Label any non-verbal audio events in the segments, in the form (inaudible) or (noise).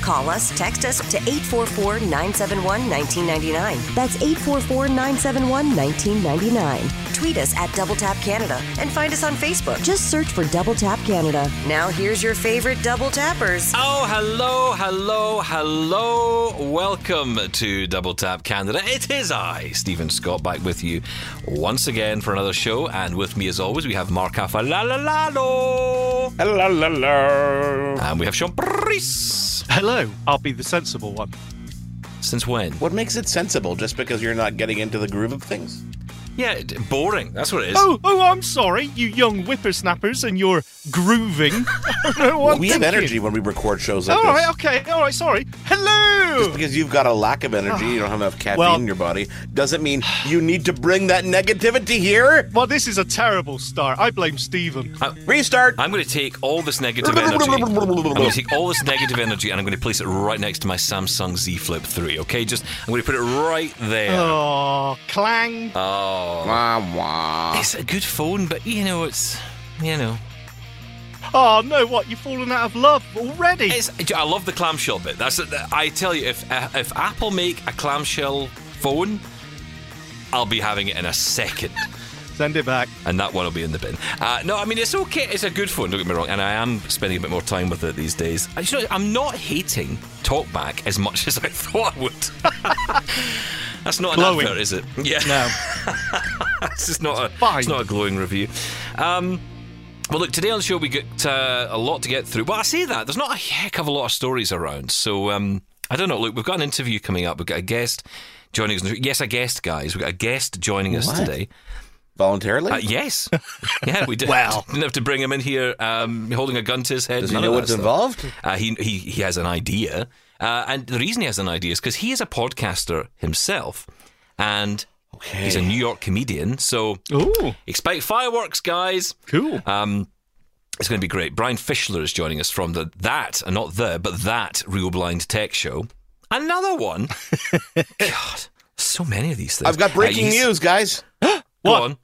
Call us, text us to 844 971 1999. That's 844 971 1999. Tweet us at Double Tap Canada and find us on Facebook. Just search for Double Tap Canada. Now, here's your favorite Double Tappers. Oh, hello, hello, hello. Welcome to Double Tap Canada. It is I, Steven Scott, back with you once again for another show. And with me, as always, we have Marc Affalalalo. Hello. And we have Shaun Preece. Hello, I'll be the sensible one. Since when? What makes it sensible? Just because you're not getting into the groove of things? Yeah, d- boring. That's what it is. Oh, oh, I'm sorry, you young whippersnappers and your grooving. (laughs) I don't know what I'm we have thinking. energy when we record shows like All this. right, okay, all right, sorry. Hello. Just because you've got a lack of energy, you don't have enough caffeine Well- in your body, doesn't mean you need to bring that negativity here. Well, this is a terrible start. I blame Steven. Uh, Restart. I'm going to take all this negative energy. I'm going to take all this negative energy and I'm going to place it right next to my Samsung Z Flip 3. Okay, just I'm going to put it right there. Oh, clang. Oh, Wah, wah. it's a good phone, but you know, it's you know, Oh no, what? You've fallen out of love already? it's. I love the clamshell bit. That's. I tell you, if if Apple make a clamshell phone, I'll be having it in a second. (laughs) Send it back. and that one will be in the bin. Uh, no, I mean it's okay. It's a good phone. Don't get me wrong, and I am spending a bit more time with it these days. I, you know, I'm not hating TalkBack as much (laughs) as I thought I would. (laughs) That's not Glowing. an advert, is it? Yeah, No. this is not a. Fine. It's not a glowing review. Um, well, look, today on the show we got uh, a lot to get through. But I say that there's not a heck of a lot of stories around, so um, I don't know. Look, we've got an interview coming up. We've got a guest joining us. Yes, a guest, guys. We've got a guest joining us today. Voluntarily? Uh, yes. (laughs) Yeah, we did. Wow. (laughs) Didn't have to bring him in here um, holding a gun to his head. Does he know what's stuff. involved? Uh, he, he, he has an idea. Uh, and the reason he has an idea is because he is a podcaster himself. And Okay. he's a New York comedian. So Ooh, expect fireworks, guys. cool. Um, it's going to be great. Brian Fischler is joining us from the that, and not the, but that Real Blind Tech Show. Another one. (laughs) God, so many of these things. I've got breaking Uh, news, guys. (gasps) Go What? on.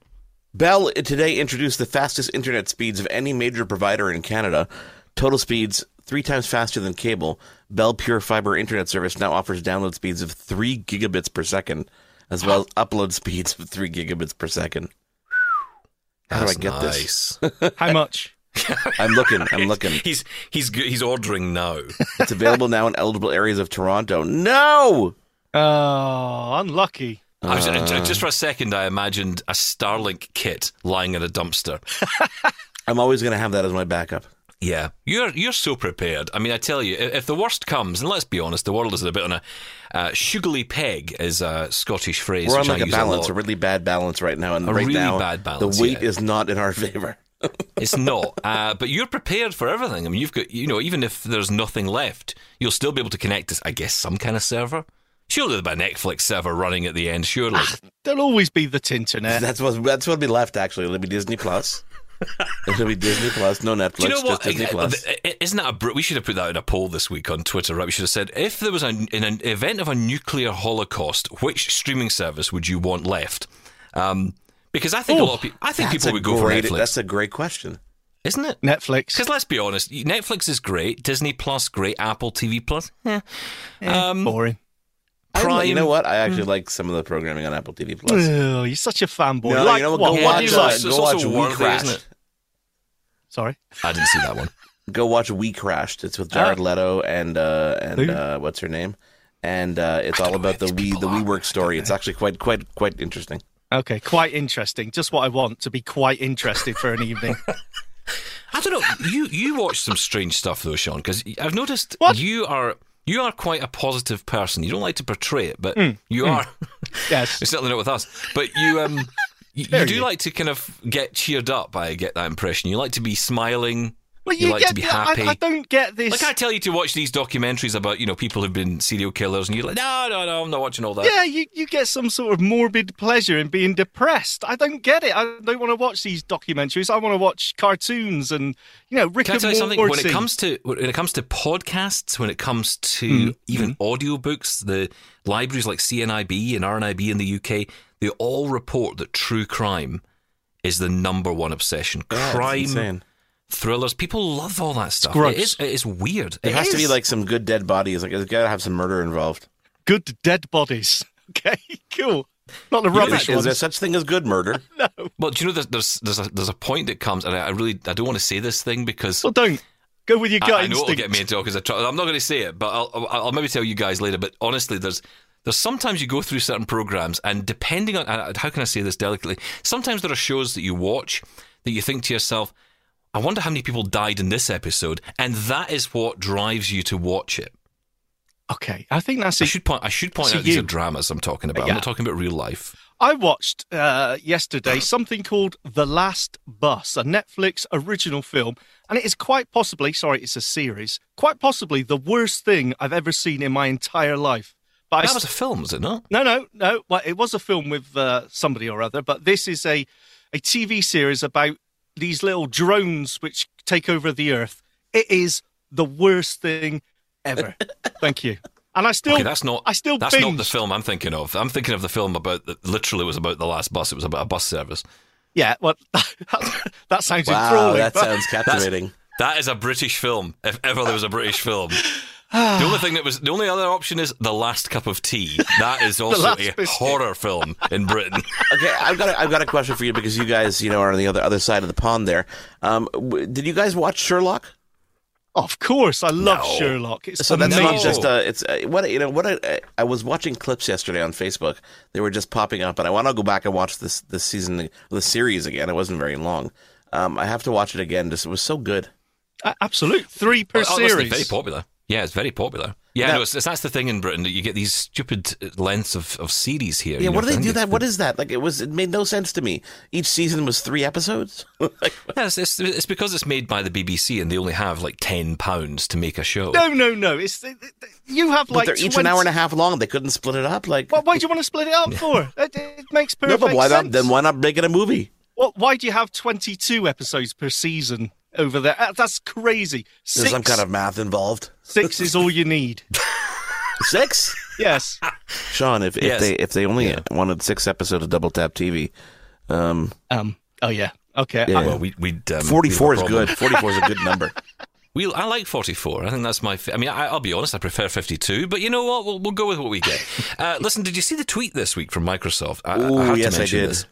Bell today introduced the fastest internet speeds of any major provider in Canada. Total speeds three times faster than cable. Bell Pure Fiber Internet Service now offers download speeds of three gigabits per second, as well as upload speeds of three gigabits per second. How That's do I get this? (laughs) How much? (laughs) I'm looking. I'm looking. (laughs) He's he's he's ordering now. It's available now in eligible areas of Toronto. No. Oh, unlucky. I was, Uh. just for a second, I imagined a Starlink kit lying in a dumpster. I'm always going to have that as my backup. Yeah, you're you're so prepared. I mean, I tell you, if if the worst comes, and let's be honest, the world is a bit on a uh, shoogly peg, is a Scottish phrase. We're on which like I a balance, a a, really bad balance right now, and A right really now bad balance, the weight yeah. is not in our (laughs) favor. It's not, uh, but you're prepared for everything. I mean, you've got, you know, even if there's nothing left, you'll still be able to connect to, I guess, some kind of server. Surely there'll be a Netflix server running at the end. Surely. There'll always be the (laughs) Tinternet. That's what that's what'll be left. Actually, it'll be Disney Plus. It'll be Disney Plus, no Netflix, you know what? just Disney Plus. Isn't that a? br- We should have put that in a poll this week on Twitter, right? We should have said if there was a, in an event of a nuclear holocaust, which streaming service would you want left? Um, because I think a lot of people, I think people would go great, for Netflix, That's a great question. isn't it? Netflix. Because let's be honest, Netflix is great, Disney Plus great, Apple TV Plus, eh. Eh, boring. I Prime. you know what? I actually like some of the programming on Apple TV Plus. Oh, you're such a fanboy. No, like you know what? what? Go Yeah, what watch, you uh, like? Go watch We Crashed. Sorry. I didn't see that one. Go watch We Crashed. It's with Jared Ah. Leto and uh, and uh, what's her name? And uh, it's all about the who We the people are. WeWork story. It's actually quite quite quite interesting. Okay, quite interesting. Just what I want to be quite interested for an evening. (laughs) I don't know. You you watch some strange stuff though, Shaun, because I've noticed What? you are you are quite a positive person. You don't like to portray it, but Hmm. you are. (laughs) yes. It's certainly not with us. But you um you, you do you. like to kind of get cheered up. I get that impression. You like to be smiling Well, You like to be happy. I, don't get this. Like I tell you to watch these documentaries about you know people who've been serial killers, and you're like, no, no, no, I'm not watching all that. yeah, you, you get some sort of morbid pleasure in being depressed. I don't get it. I don't want to watch these documentaries. I want to watch cartoons and you know Rick Can I and tell you something? Morty. When it comes to when it comes to podcasts, when it comes to Hmm. even audiobooks, the libraries like CNIB and RNIB in the UK, they all report that true crime is the number one obsession. Yeah, crime, insane. Thrillers, people love all that stuff. gross. It is, it is weird. There It has to be like some good dead bodies. Like there's got to have some murder involved. good dead bodies. (laughs) Okay, cool. Not the know rubbish that- Is there ones. such thing as good murder? (laughs) No. Well, do you know there's there's there's a, there's a point that comes, and I, I really I don't want to say this thing because Well, don't go with your gut I, I know it'll get me into all because I'm not going to say it, but I'll, I'll I'll maybe tell you guys later. But honestly, there's there's sometimes you go through certain programs, and depending on uh, how can I say this delicately, sometimes there are shows that you watch that you think to yourself, I wonder how many people died in this episode, and that is what drives you to watch it. Okay, I think that's I should point I should point out these you- are dramas I'm talking about. Yeah. I'm not talking about real life. I watched uh, yesterday something called The Last Bus, a Netflix original film, and it is quite possibly, sorry, it's a series, quite possibly the worst thing I've ever seen in my entire life. But That st- was a film, was it not? no, no, no. Well, it was a film with uh, somebody or other, but this is a a TV series about these little drones which take over the Earth. It is the worst thing ever. (laughs) Thank you. And I still, Okay, that's not. I still that's not the film I'm thinking of. I'm thinking of the film about the, literally was about the last bus. It was about a bus service. Yeah, well, (laughs) that sounds Wow, enthralling. that sounds captivating. That is a British film, if ever there was a British film. (laughs) (sighs) the only thing that was the only other option is the last cup of tea. That is (laughs) also a Biscuit. horror film in Britain. (laughs) Okay, I've got a, I've got a question for you because you guys, you know, are on the other other side of the pond there. Um, w- did you guys watch Sherlock? Of course, I love No. Sherlock. It's So that's amazing. not just uh, it's uh, what you know. What I, I was watching clips yesterday on Facebook. They were just popping up, and I want to go back and watch this this season, the series again. It wasn't very long. Um, I have to watch it again. Just it was so good. A- absolute three per Oh, listen, series. very popular. Yeah, it's very popular. Yeah, Now- no, it's, it's, that's the thing in Britain that you get these stupid uh, lengths of, of series here. Yeah, you know, what do they do it's- that? What is that? Like it was. It made no sense to me. Each season was three episodes. (laughs) like, Yeah, it's, it's, it's because it's made by the BBC and they only have like ten pounds to make a show. No, no, no. It's you have but they're each 20 an hour and a half long. They couldn't split it up. Like Why, why do you (laughs) want to split it up for? It, it makes no, perfect but why sense. not? Then why not make it a movie? Well, why do you have twenty-two episodes per season over there? Uh, That's crazy. There's Six, some kind of math involved. Six is all you need. (laughs) Six. Yes. Shaun, if, if Yes. they if they only Yeah. wanted six episodes of Double Tap TV, um, Um. Oh yeah. Okay. Yeah. Well, we, we'd, um, forty four is have a problem. good. Forty four is a good number. (laughs) We, I like 44. I think that's my. Fa- I mean, I, I'll be honest. I prefer 52. But you know what? We'll, we'll go with what we get. (laughs) Uh, listen, did you see the tweet this week from Microsoft? I, Ooh, I have yes, to I mention did. This.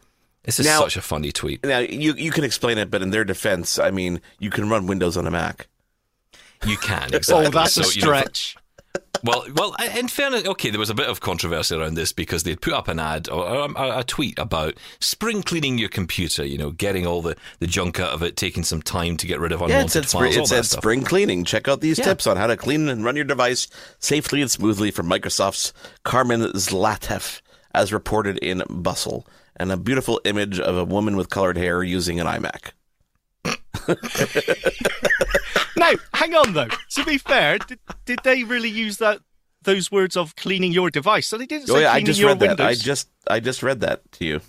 This is Now- such a funny tweet. Now you you can explain it, but in their defense, I mean, you can run Windows on a Mac. You can exactly. Oh, that's a So, you know, stretch. well, well. In fairness, okay, there was a bit of controversy around this because they'd put up an ad or a, a tweet about spring cleaning your computer. You know, getting all the, the junk out of it, taking some time to get rid of Yeah, unwanted it said, spring, files. it said spring cleaning. Check out these Yeah. tips on how to clean and run your device safely and smoothly from Microsoft's Carmen Zlateff, as reported in Bustle, and a beautiful image of a woman with colored hair using an iMac. (laughs) Now, hang on though. To be fair, did, did they really use that those words of cleaning your device? So they didn't oh, say Oh yeah, I just your read that. Windows. I just I just read that to you.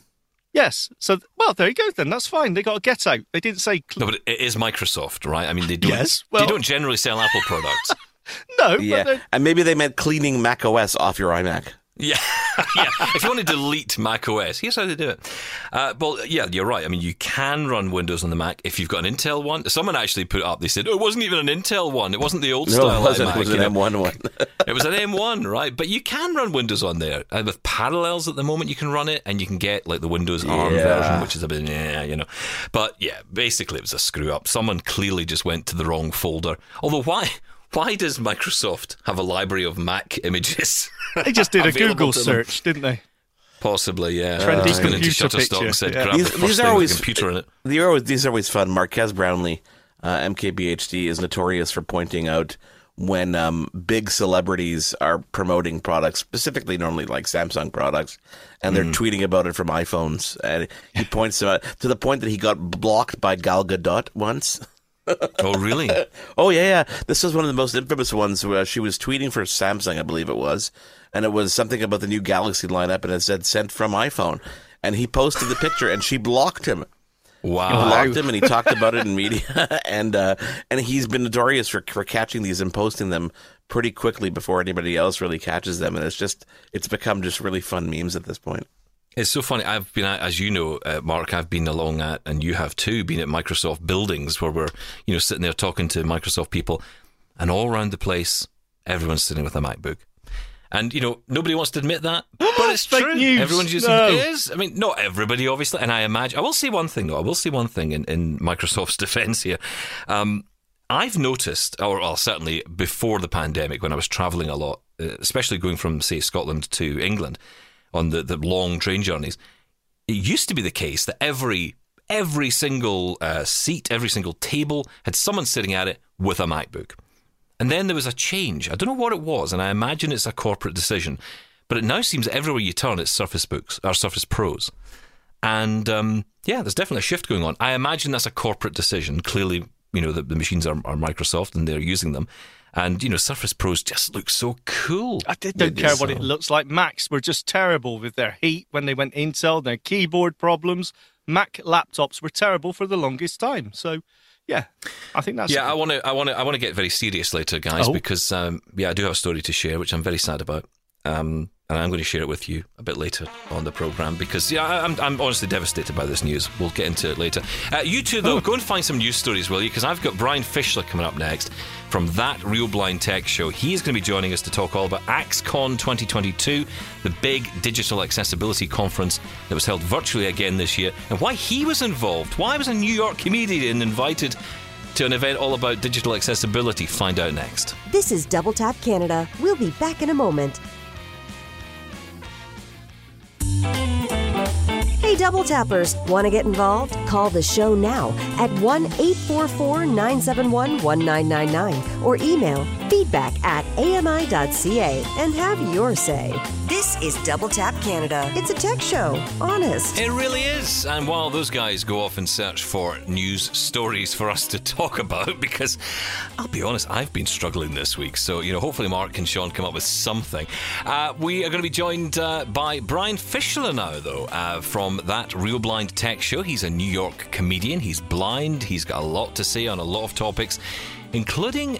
Yes. So well, there you go. Then that's fine. They got a get out. They didn't say cl- No, but it is Microsoft, right? I mean, they don't. Yes, they don't generally sell Apple products. (laughs) no. Yeah, But and maybe they meant cleaning Mac OS off your iMac. Yeah, (laughs) yeah. If you want to delete Mac OS, here's how they do it. Uh, well, yeah, you're right. I mean, you can run Windows on the Mac if you've got an Intel one. Someone actually put up. They said, "Oh, it wasn't even an Intel one. It wasn't the old No, style it wasn't. iMac, It was an know. M1 one. (laughs) It was an M1, right? But you can run Windows on there. Uh, with Parallels at the moment, you can run it, and you can get like the Windows ARM version, which is a bit, yeah, you know. But yeah, basically, it was a screw up. Someone clearly just went to the wrong folder. Although, why? Why does Microsoft have a library of Mac images? (laughs) they just did a Google to them. search, didn't they? Possibly, yeah. Trendy Just went into computer Shutterstock picture, said, yeah. These- the these are always- computer in it. These are always, these are always fun. Marques Brownlee, uh, MKBHD, is notorious for pointing out when um, big celebrities are promoting products, specifically normally like Samsung products, and they're tweeting about it from iPhones. And he points to it to the point that he got blocked by Gal Gadot once. (laughs) oh, really? (laughs) oh, yeah, yeah. This was one of the most infamous ones where she was tweeting for Samsung, I believe it was, and it was something about the new Galaxy lineup, and it said sent from iPhone. And he posted the picture, and she blocked him. Wow. He blocked him, and he talked about it in media, (laughs) and uh, and he's been notorious for for catching these and posting them pretty quickly before anybody else really catches them, and it's just it's become just really fun memes at this point. It's so funny. I've been, at, as you know, uh, Marc. I've been along at, and you have too, been at Microsoft buildings where we're, you know, sitting there talking to Microsoft people, and all around the place, everyone's sitting with a MacBook. And you know, nobody wants to admit that, (gasps) but it's true. news. Everyone's using No. it is. I mean, not everybody, obviously. And I imagine I will say one thing though. I will say one thing in, in Microsoft's (laughs) defense here. Um, I've noticed, or well, certainly before the pandemic, when I was traveling a lot, uh, especially going from say Scotland to England on the, the long train journeys, it used to be the case that every every single uh, seat, every single table had someone sitting at it with a MacBook. And then there was a change. I don't know what it was, and I imagine it's a corporate decision. But it now seems everywhere you turn, it's Surface Books or Surface Pros. And um, yeah, there's definitely a shift going on. I imagine that's a corporate decision. Clearly, you know, the, the machines are, are Microsoft and they're using them. And, you know, Surface Pros just look so cool. I don't care what it looks like. Macs were just terrible with their heat when they went Intel, their keyboard problems. Mac laptops were terrible for the longest time. So, yeah, I think that's Yeah, I want to, I want to, I want to get very serious later, guys, Oh. because um, yeah, I do have a story to share, which I'm very sad about, um, and I'm going to share it with you a bit later on the program because yeah, I- I'm, I'm honestly devastated by this news. We'll get into it later. Uh, you two Oh. though, go and find some news stories, will you? Because I've got Brian Fischler coming up next from that Real Blind Tech Show. He's going to be joining us to talk all about axe-con 2022, the big digital accessibility conference that was held virtually again this year, and why he was involved. Why was a New York comedian invited? to an event all about digital accessibility. Find out next. This is Double Tap Canada. We'll be back in a moment. Hey, Double Tappers, want to get involved? Call the show now at 1 844 971 1999 or email feedback at ami.ca and have your say. This is Double Tap Canada. It's a tech show, honest. It really is. And while those guys go off and search for news stories for us to talk (laughs) about, because I'll be honest, I've been struggling this week. So, you know, hopefully Marc and Shaun come up with something. Uh, we are going to be joined uh, by Brian Fischler now, though, uh, from that Real Blind Tech Show. He's a New York comedian. He's blind. He's got a lot to say on a lot of topics, including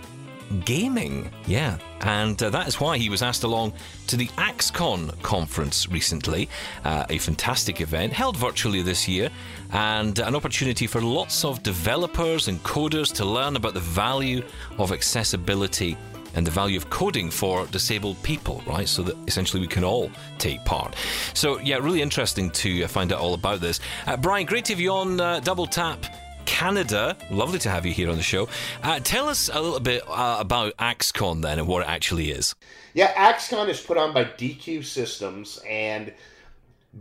gaming. Yeah. And uh, that is why he was asked along to the axe-con conference recently, uh, a fantastic event held virtually this year, and an opportunity for lots of developers and coders to learn about the value of accessibility and the value of coding for disabled people, right? So that essentially we can all take part. So, yeah, really interesting to uh, find out all about this. Uh, Brian, great to have you on uh, Double Tap. Canada. Lovely to have you here on the show. Uh, tell us a little bit uh, about axe-con then and what it actually is. Yeah, axe-con is put on by Deque Systems, and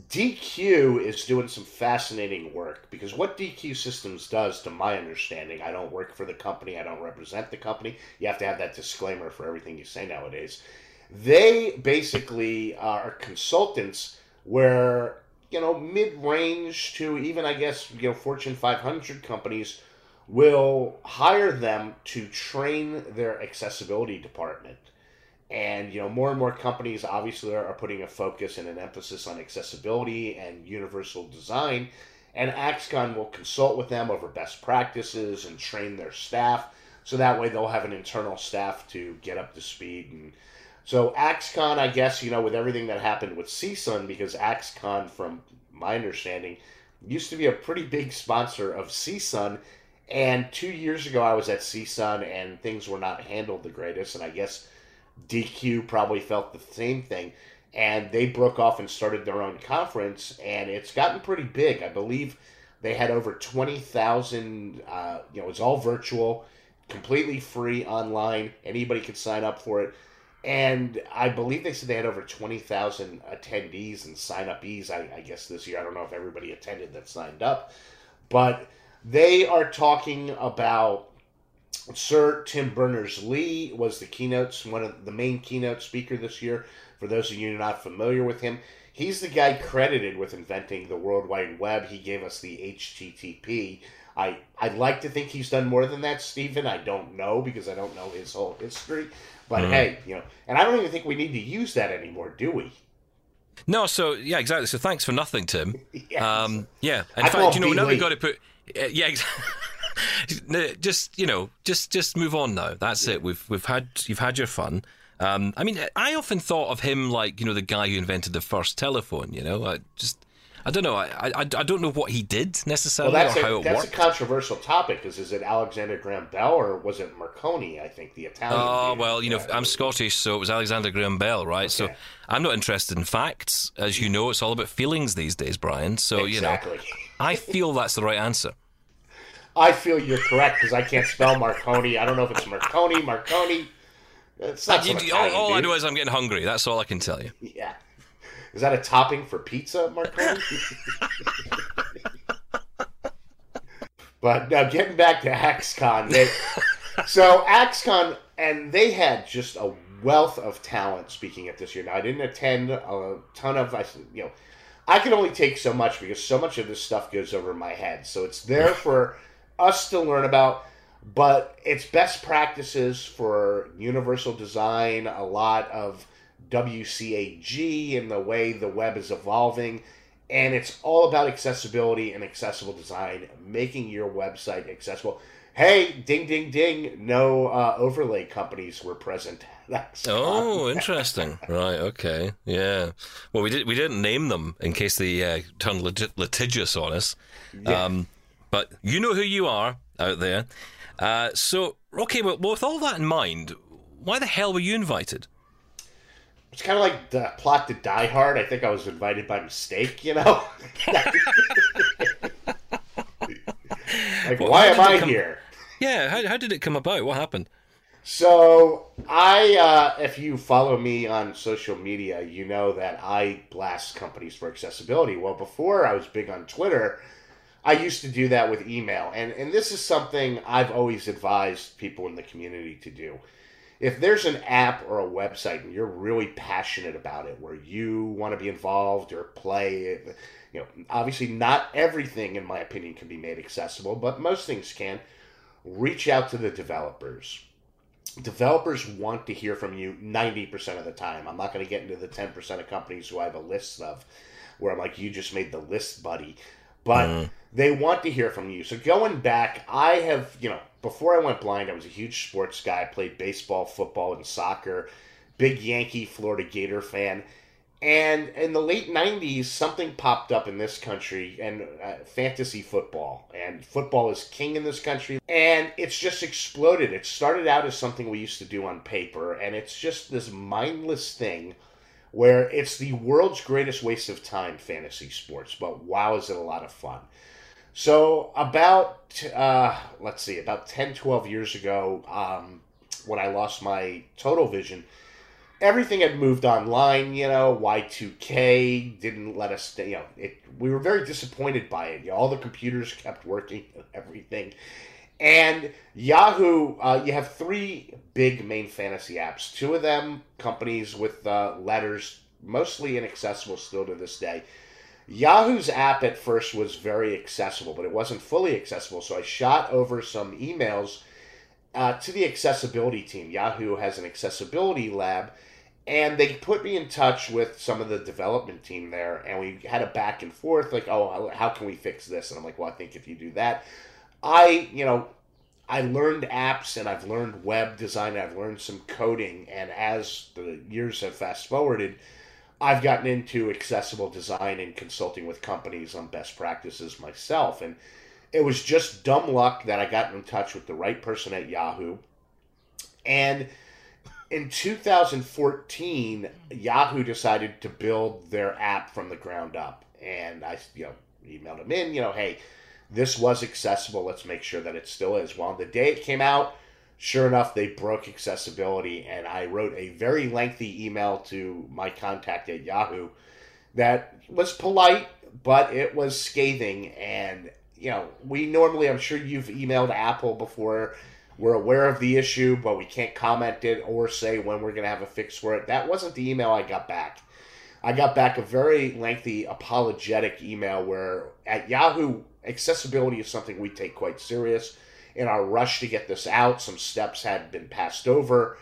Deque is doing some fascinating work because what Deque Systems does, to my understanding, I don't work for the company, I don't represent the company. You have to have that disclaimer for everything you say nowadays. They basically uh, are consultants where you know mid-range to even I guess you know Fortune 500 companies will hire them to train their accessibility department and you know more and more companies obviously are, putting a focus and an emphasis on accessibility and universal design. And axe-con will consult with them over best practices and train their staff. So that way they'll have an internal staff to get up to speed. And so axe-con i guess you know with everything that happened with csun because axe-con from my understanding used to be a pretty big sponsor of csun. And two years ago i was at csun and things were not handled the greatest. And i guess Deque probably felt the same thing, and they broke off and started their own conference, and it's gotten pretty big. I believe they had over twenty thousand. Uh, you know, it's all virtual, completely free online. Anybody could sign up for it, and I believe they said they had over twenty thousand attendees and sign upees. I, I guess this year, I don't know if everybody attended that signed up, but they are talking about Sir Tim Berners Lee was the keynote, one of the main keynote speaker this year. For those of you not familiar with him, he's the guy credited with inventing the World Wide Web. He gave us the HTTP. I I'd like to think he's done more than that, Steven. I don't know because I don't know his whole history. But Mm-hmm. hey, you know, and I don't even think we need to use that anymore, do we? No, so yeah, exactly. So thanks for nothing, Tim. (laughs) Yes. Um, yeah. In I fact, you know, now we've got to put. Uh, yeah, ex- No, (laughs) (laughs) just you know, just just move on now. That's it. We've we've had you've had your fun. Um, I mean, I often thought of him like you know the guy who invented the first telephone. You know, I just I don't know. I I, I don't know what he did Well, necessarily that's or a, how it that's worked. a controversial topic. Because is it Alexander Graham Bell or was it Marconi? I think the Italian. Oh well, you know, I'm Scottish, so it was Alexander Graham Bell, right? So I'm not interested in facts, as you know. It's all about feelings these days, Brian. So exactly. you know, (laughs) I feel that's the right answer. I feel you're correct because I can't spell Marconi. I don't know if it's Marconi, Marconi. It's not You- all all I know is I'm getting hungry. That's all I can tell you. Yeah. Is that a topping for pizza, Marconi? (laughs) but now getting back to axe-con, they, so axe-con, and they had just a wealth of talent speaking at this year. Now I didn't attend a ton of, I you know, I can only take so much because so much of this stuff goes over my head. So it's there (laughs) for us to learn about, but it's best practices for universal design, a lot of WCAG and the way the web is evolving. And it's all about accessibility and accessible design, making your website accessible. Hey, ding, ding, ding! No uh, overlay companies were present. (laughs) That's Oh, interesting. right. Okay. Yeah. Well, we did. We didn't name them in case they uh, turn lit- litigious on us. Um, but you know who you are out there. Uh, so, okay. Well, with all that in mind, why the hell were you invited? It's kind of like the plot to Die Hard. I think I was invited by mistake, you know? (laughs) like, Well, why am I come- here? Yeah. How, how did it come about? What happened? So, I, uh, if you follow me on social media, you know that I blast companies for accessibility. Well, before I was big on Twitter, I used to do that with email. And, and this is something I've always advised people in the community to do. If there's an app or a website and you're really passionate about it, where you want to be involved or play you know, obviously not everything, in my opinion, can be made accessible, but most things can. Reach out to the developers developers want to hear from you 90% of the time. I'm not going to get into the 10% of companies who I have a list of where I'm like, you just made the list, buddy. But they want to hear from you. So going back, I have, you know, before I went blind, I was a huge sports guy. I played baseball, football, and soccer. Big Yankee, Florida Gator fan. And in the late 90s, something popped up in this country and uh, fantasy football. And football is king in this country. And it's just exploded. It started out as something we used to do on paper. And it's just this mindless thing where it's the world's greatest waste of time, fantasy sports. But wow, is it a lot of fun. So, about, uh, let's see, about 10, 12 years ago, um, when I lost my total vision, everything had moved online, you know, Y2K didn't let us, you know, it, we were very disappointed by it. You know, all the computers kept working and everything. And Yahoo, uh, you have three big main fantasy apps. Two of them companies with uh, letters, mostly inaccessible still to this day. Yahoo's app at first was very accessible, but it wasn't fully accessible. So I shot over some emails uh, to the accessibility team. Yahoo has an accessibility lab, and they put me in touch with some of the development team there, and we had a back and forth like, oh, how- can we fix this? And I'm like, well, I think if you do that, I, you know, I learned apps and I've learned web design, I've learned some coding, and as the years have fast forwarded, I've gotten into accessible design and consulting with companies on best practices myself. And it was just dumb luck that I got in touch with the right person at Yahoo. And in 2014, Yahoo decided to build their app from the ground up. And I, you know, emailed them in, you know, hey, this was accessible. Let's make sure that it still is. Well, the day it came out, sure enough, they broke accessibility. And I wrote a very lengthy email to my contact at Yahoo that was polite, but it was scathing. And, you know, we normally, I'm sure you've emailed Apple before. We're aware of the issue, but we can't comment it or say when we're going to have a fix for it. That wasn't the email I got back. I got back a very lengthy apologetic email where at Yahoo, accessibility is something we take quite serious. In our rush to get this out, some steps had been passed over.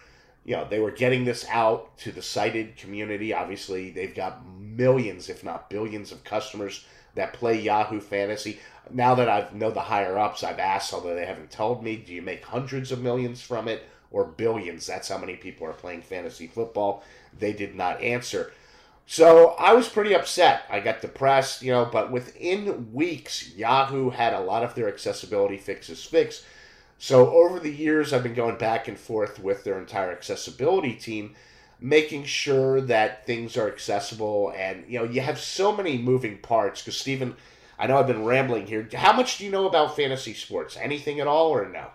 You know, they were getting this out to the sighted community. Obviously, they've got millions, if not billions, of customers that play Yahoo Fantasy. Now that I know the higher ups, I've asked, although they haven't told me, do you make hundreds of millions from it or billions? That's how many people are playing fantasy football. They did not answer. So I was pretty upset. I got depressed, you know, but within weeks, Yahoo had a lot of their accessibility fixes fixed. So over the years, I've been going back and forth with their entire accessibility team, making sure that things are accessible. And, you know, you have so many moving parts because, Steven, I know I've been rambling here. How much do you know about fantasy sports? Anything at all or no?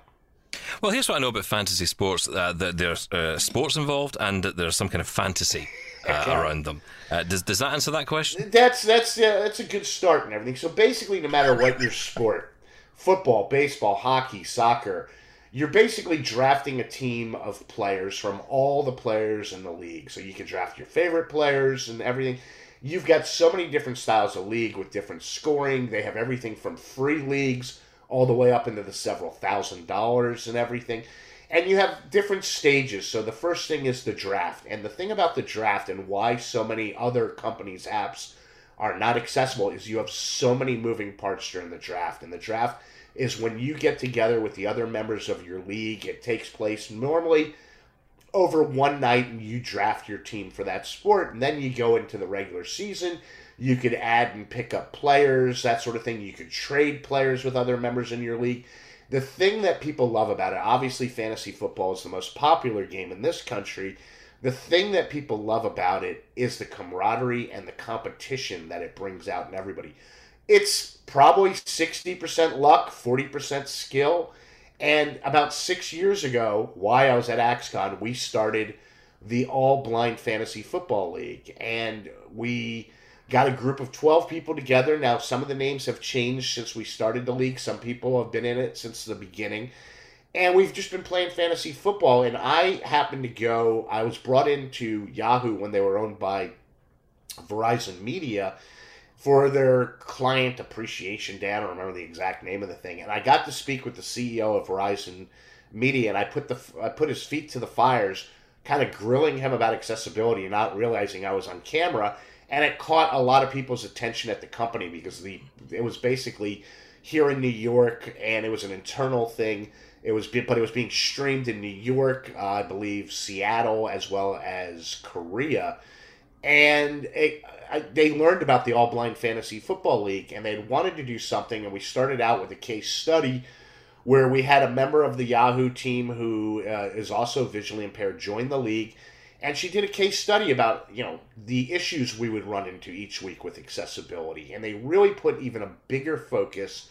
Well, here's what I know about fantasy sports: uh, that there's uh, sports involved, and that there's some kind of fantasy uh, around them. Uh, does does that answer that question? That's that's yeah, that's a good start and everything. So basically, no matter what your sport, football, baseball, hockey, soccer, you're basically drafting a team of players from all the players in the league. So you can draft your favorite players and everything. You've got so many different styles of league with different scoring. They have everything from free leagues all the way up into the several thousand dollars and everything. And you have different stages. So the first thing is the draft. And the thing about the draft and why so many other companies' apps are not accessible is you have so many moving parts during the draft. And the draft is when you get together with the other members of your league. It takes place normally over one night and you draft your team for that sport. And then you go into the regular season. You could add and pick up players, that sort of thing. You could trade players with other members in your league. The thing that people love about it, obviously, fantasy football is the most popular game in this country. The thing that people love about it is the camaraderie and the competition that it brings out in everybody. It's probably 60% luck, 40% skill. And about six years ago, while I was at axe-con, we started the All Blind Fantasy Football League. And we got a group of 12 people together. Now, some of the names have changed since we started the league. Some people have been in it since the beginning. And we've just been playing fantasy football. And I happened to go, I was brought into Yahoo when they were owned by Verizon Media for their client appreciation day. I don't remember the exact name of the thing. And I got to speak with the CEO of Verizon Media, and I put the I put his feet to the fires, kind of grilling him about accessibility, and not realizing I was on camera and it caught a lot of people's attention at the company because the it was basically here in New York, and it was an internal thing. It was, but it was being streamed in New York, uh, I believe, Seattle, as well as Korea, and it, I, they learned about the All Blind Fantasy Football League, and they wanted to do something, and we started out with a case study where we had a member of the Yahoo team who uh, is also visually impaired join the league and she did a case study about you know the issues we would run into each week with accessibility. And they really put even a bigger focus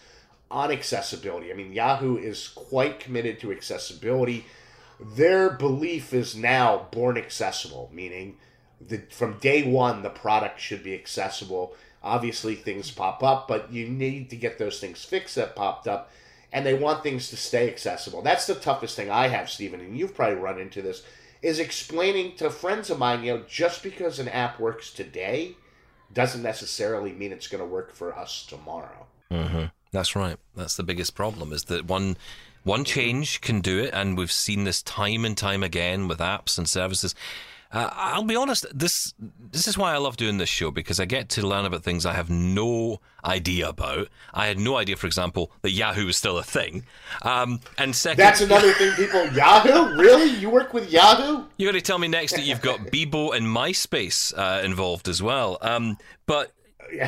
on accessibility. I mean yahoo is quite committed to accessibility. Their belief is now born accessible meaning that from day one the product should be accessible. Obviously things pop up but you need to get those things fixed that popped up and they want things to stay accessible. That's the toughest thing i have steven and you've probably run into this is explaining to friends of mine, you know, just because an app works today doesn't necessarily mean it's going to work for us tomorrow. Mm-hmm. That's right. That's the biggest problem is that one one change can do it, and we've seen this time and time again with apps and services. Uh, I'll be honest. This this is why I love doing this show because I get to learn about things I have no idea about. I had no idea, for example, that Yahoo was still a thing. Um, and second, that's another thing. People, Yahoo, really? You work with Yahoo? You're going to tell me next that you've got (laughs) Bebo and MySpace uh, involved as well. Um, but. (laughs)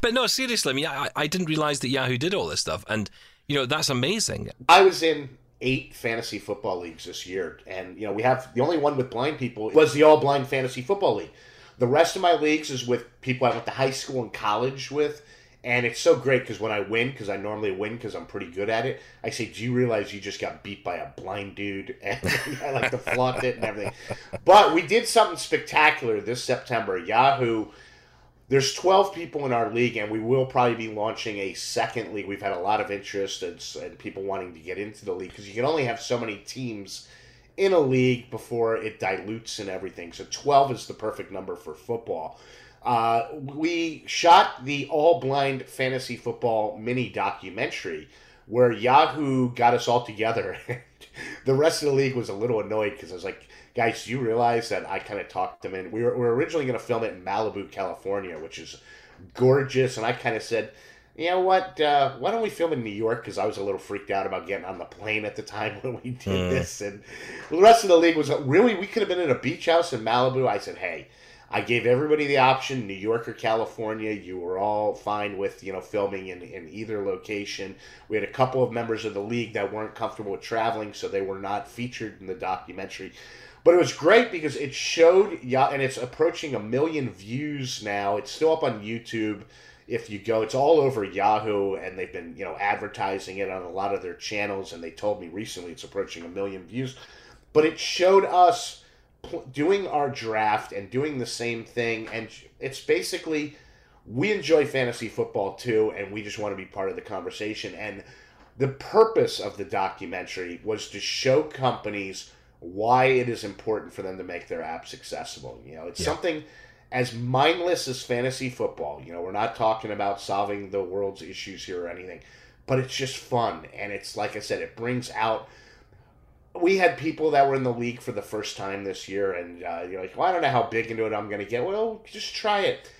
but no, seriously, I mean, I, I didn't realize that Yahoo did all this stuff, and you know that's amazing. I was in eight fantasy football leagues this year, and you know we have the only one with blind people was the All Blind Fantasy Football League. The rest of my leagues is with people I went to high school and college with, and it's so great because when I win, because I normally win because I'm pretty good at it, I say, "Do you realize you just got beat by a blind dude?" (laughs) And I like to flaunt it and everything. But we did something spectacular this September. Yahoo there's 12 people in our league, and we will probably be launching a second league. We've had a lot of interest and, and people wanting to get into the league because you can only have so many teams in a league before it dilutes and everything. So 12 is the perfect number for football. Uh, we shot the All Blind Fantasy Football mini documentary where Yahoo got us all together. (laughs) the rest of the league was a little annoyed because I was like, guys, you realize that I kind of talked to them in? We were, we were originally going to film it in Malibu, California, which is gorgeous. And I kind of said, you know what? Uh, why don't we film in New York? Because I was a little freaked out about getting on the plane at the time (laughs) when we did mm. this. And the rest of the league was like, really, we could have been in a beach house in Malibu. I said, hey, I gave everybody the option, New York or California. You were all fine with, you know, filming in, in either location. We had a couple of members of the league that weren't comfortable with traveling, so they were not featured in the documentary. But it was great because it showed, yeah, and it's approaching a million views now. It's still up on YouTube if you go. It's all over Yahoo, and they've been, you know, advertising it on a lot of their channels. And they told me recently it's approaching a million views. But it showed us doing our draft and doing the same thing, and it's basically we enjoy fantasy football too, and we just want to be part of the conversation. And the purpose of the documentary was to show companies why it is important for them to make their apps accessible. You know, it's yeah. something as mindless as fantasy football. You know, we're not talking about solving the world's issues here or anything, but it's just fun. And it's like I said, it brings out we had people that were in the league for the first time this year, and uh, you're like, well, I don't know how big into it I'm going to get. Well, just try it.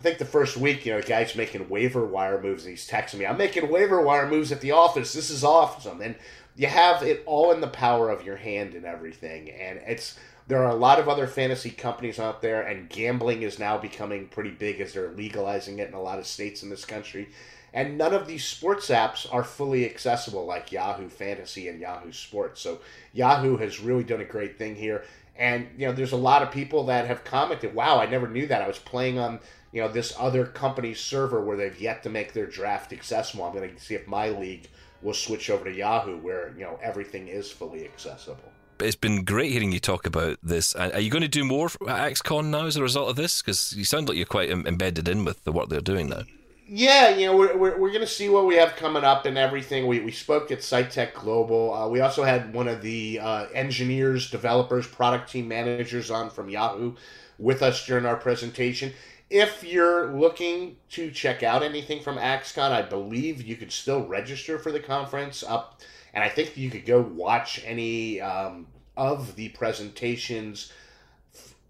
I think the first week, you know, guy's making waiver wire moves, and he's texting me, I'm making waiver wire moves at the office. This is awesome. And you have it all in the power of your hand and everything. And it's there are a lot of other fantasy companies out there, and gambling is now becoming pretty big as they're legalizing it in a lot of states in this country. And none of these sports apps are fully accessible like Yahoo Fantasy and Yahoo Sports. So Yahoo has really done a great thing here. And you know, there's a lot of people that have commented, "Wow, I never knew that. I was playing on you know this other company's server where they've yet to make their draft accessible. I'm going to see if my league will switch over to Yahoo, where you know everything is fully accessible." It's been great hearing you talk about this. Are you going to do more at axe-con now as a result of this? Because you sound like you're quite embedded in with the work they're doing now yeah, you know, we're, we're, we're going to see what we have coming up and everything. We, we spoke at Sight Tech Global. Uh, we also had one of the uh, engineers, developers, product team managers on from Yahoo with us during our presentation. If you're looking to check out anything from axe-con, I believe you could still register for the conference up, and I think you could go watch any um, of the presentations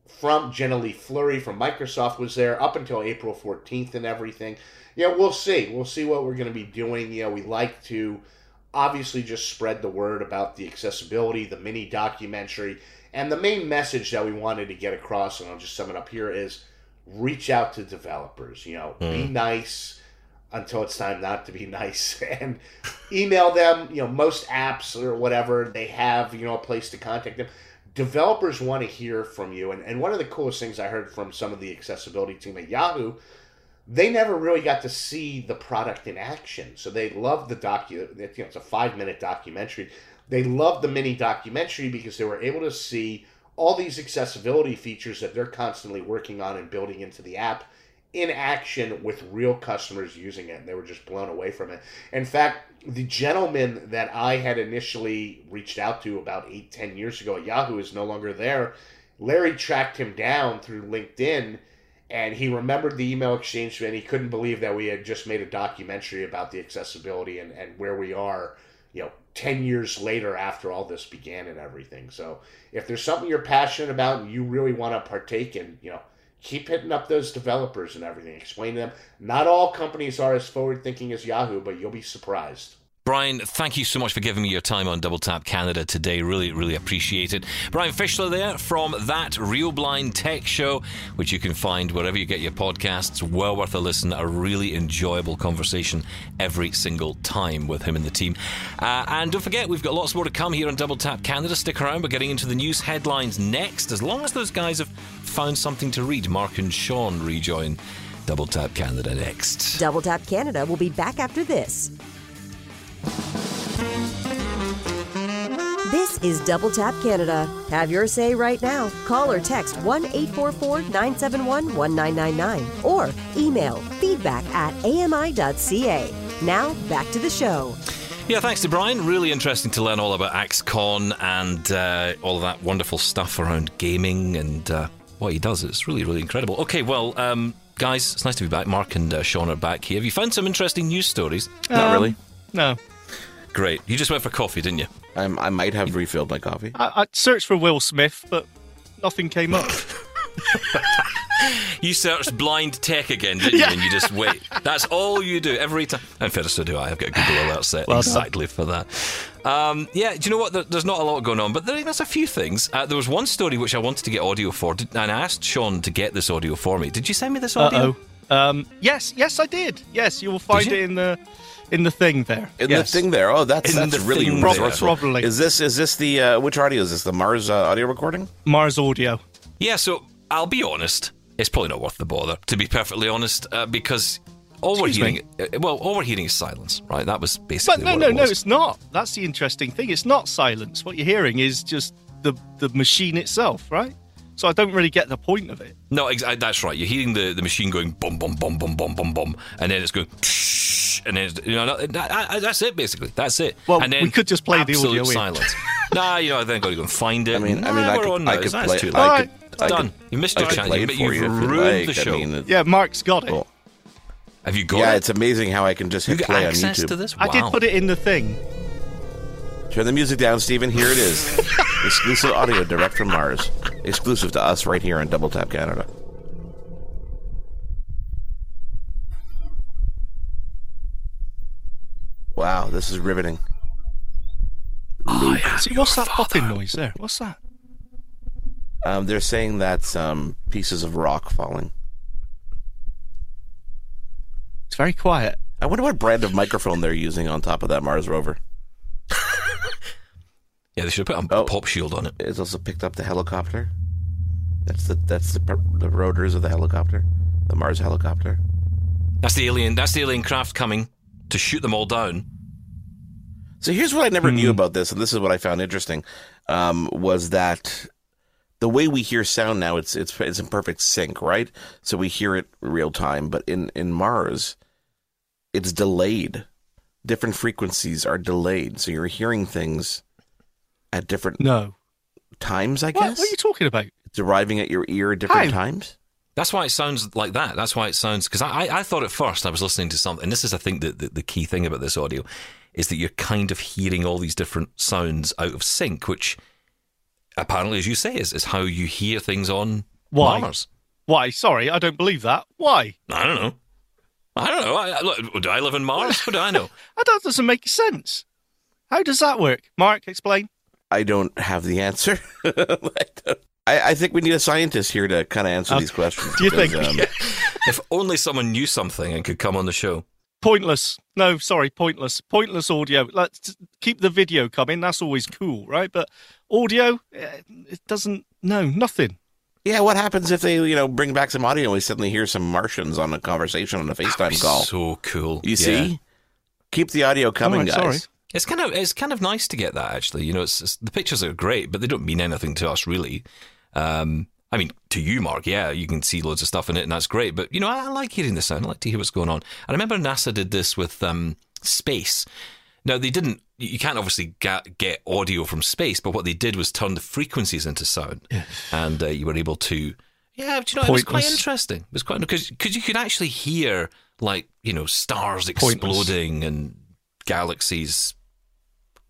from Jenny Lay-Flurrie from Microsoft was there up until April 14th and everything yeah, we'll see. We'll see what we're going to be doing. You know, we like to obviously just spread the word about the accessibility, the mini documentary, and the main message that we wanted to get across, and I'll just sum it up here, is reach out to developers. You know, mm. be nice until it's time not to be nice (laughs) and email them you know most apps or whatever they have you know a place to contact them developers want to hear from you and, and one of the coolest things i heard from some of the accessibility team at yahoo they never really got to see the product in action. So they loved the docu. You know, it's a five minute documentary. They loved the mini documentary because they were able to see all these accessibility features that they're constantly working on and building into the app in action with real customers using it. And they were just blown away from it. In fact, the gentleman that I had initially reached out to about eight, ten years ago at Yahoo is no longer there. Larry tracked him down through LinkedIn and he remembered the email exchange and he couldn't believe that we had just made a documentary about the accessibility and, and where we are you know 10 years later after all this began and everything. So if there's something you're passionate about and you really want to partake in you know keep hitting up those developers and everything. Explain to them. Not all companies are as forward thinking as yahoo but you'll be surprised Brian, thank you so much for giving me your time on Double Tap Canada today. Really, really appreciate it. Brian Fischler there from That Real Blind Tech Show, which you can find wherever you get your podcasts. Well worth a listen. A really enjoyable conversation every single time with him and the team. Uh, and don't forget, we've got lots more to come here on Double Tap Canada. Stick around. We're getting into the news headlines next. As long as those guys have found something to read, Marc and Shaun rejoin Double Tap Canada next. Double Tap Canada will be back after this. This is Double Tap Canada. Have your say right now. Call or text 1 844 971 1999 or email feedback at ami.ca. Now, back to the show. Yeah, thanks to Brian. Really interesting to learn all about axe-con and uh, all of that wonderful stuff around gaming and uh, what he does. It's really, really incredible. Okay, well, um, guys, it's nice to be back. Marc and uh, Shaun are back here. Have you found some interesting news stories? Not Um, really. No. Great. You just went for coffee, didn't you? I'm, I might have refilled my coffee. I, I searched for Will Smith, but nothing came up. (laughs) (laughs) You searched blind tech again, didn't you? And you just wait. That's all you do every time. And fair so do I. I've got Google Alert set Well exactly for that. Um, yeah, do you know what? There, there's not a lot going on, but there, there's a few things. Uh, there was one story which I wanted to get audio for, did- and I asked Shaun to get this audio for me. Did you send me this Uh audio? oh. Um, yes, yes, I did. Yes, you will find you? it in the in the thing there. In yes. the thing there. Oh, that's In that's the really thing resourceful. Probably. Is this is this the uh, which audio is this? The Mars uh, audio recording? Mars Audio. Yeah, so I'll be honest. It's probably not worth the bother, to be perfectly honest, uh, because all we're hearing, uh, well, all we're hearing is silence, right? That was basically. But no, what no, it no, it's not. That's the interesting thing. It's not silence. What you're hearing is just the the machine itself, right? So I don't really get the point of it. No, ex- uh, that's right. You're hearing the, the machine going bum bum bum bum bum bum bum, and then it's going, and then it's, you know that, that- that's it basically. That's it. Well, and then we could just play the absolute audio silence. (laughs) nah, you know, I then got to go and find it. I mean, I mean, I could, I could That's play. too I late. could, It's I done. Could, You missed I your could chance. play You, it but for you've you ruined like. the show. I mean, it- Yeah, Marc's got it. Cool. Have you got yeah, it? it's amazing how I can just hit got play on YouTube. to this? I did put it in the thing. Turn the music down, Steven. Here it is. (laughs) Exclusive audio direct from Mars. Exclusive to us right here on Double Tap Canada. Wow, this is riveting. Oh, See, what's that popping noise there? What's that? Um, they're saying that's um, pieces of rock falling. It's very quiet. I wonder what brand of microphone they're using on top of that Mars rover. Yeah, they should have put a Oh. pop shield on it. It's also picked up the helicopter. That's the that's the the rotors of the helicopter, the Mars helicopter. That's the alien. That's the alien craft coming to shoot them all down. So here's what I never Hmm. knew about this, and this is what I found interesting, um, was that the way we hear sound now, it's it's it's in perfect sync, right? So we hear it real time, but in in Mars, it's delayed. Different frequencies are delayed, so you're hearing things at different No. times. I guess what are you talking about? it's arriving at your ear at different How? times. That's why it sounds like that. That's why it sounds because I, I, I thought at first I was listening to something. And this is I think the, the the key thing about this audio is that you're kind of hearing all these different sounds out of sync, which apparently, as you say, is, is how you hear things on Why? Mars. Why? Sorry, I don't believe that. Why? I don't know. I don't know. I, I, look, do I live in Mars? What do I know? (laughs) That doesn't make sense. How does that work? Marc, explain. I don't have the answer. (laughs) I, I, I think we need a scientist here to kind of answer these questions. do you because, think? um, (laughs) if only someone knew something and could come on the show. Pointless. No, sorry, pointless. Pointless audio. Let's keep the video coming. That's always cool, right? But audio, eh, it doesn't. No, nothing. Yeah, what happens if they, you know, bring back some audio and we suddenly hear some Martians on a conversation on a FaceTime call? So cool. you Yeah. see? Keep the audio coming, Alright, guys. sorry. It's kind of it's kind of nice to get that actually. You know, it's, it's the pictures are great, but they don't mean anything to us really. Um, I mean, to you, Marc, yeah, you can see loads of stuff in it, and that's great. But you know, I, I like hearing the sound. I like to hear what's going on. I remember NASA did this with um, space. Now they didn't. You can't obviously get, get audio from space, but what they did was turn the frequencies into sound, and uh, you were able to. Yeah, do you know, it was quite interesting. It was quite because because you could actually hear like you know stars Pointless. exploding and galaxies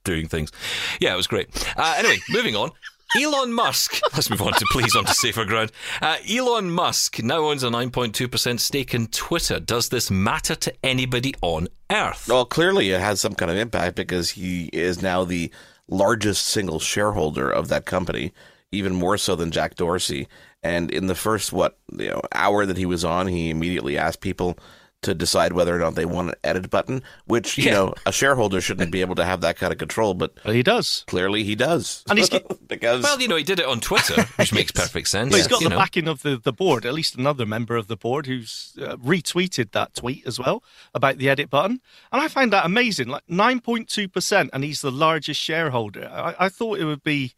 doing things. Yeah, it was great. Uh, anyway, (laughs) moving on. Elon Musk. Let's move on to please on to safer ground. Uh, Elon Musk now owns a 9.2% stake in Twitter. Does this matter to anybody on Earth? Well, clearly it has some kind of impact because he is now the largest single shareholder of that company, even more so than Jack Dorsey. And in the first what you know hour that he was on, he immediately asked people to decide whether or not they want an edit button, which you Yeah. know a shareholder shouldn't be able to have that kind of control, but Well, he does. clearly he does. And he's- (laughs) because Well, you know, he did it on Twitter, (laughs) which makes perfect sense. But he's got you the know. backing of the, the board, at least another member of the board who's uh, retweeted that tweet as well about the edit button. And I find that amazing. Like 9.2%, and he's the largest shareholder. I, I thought it would be,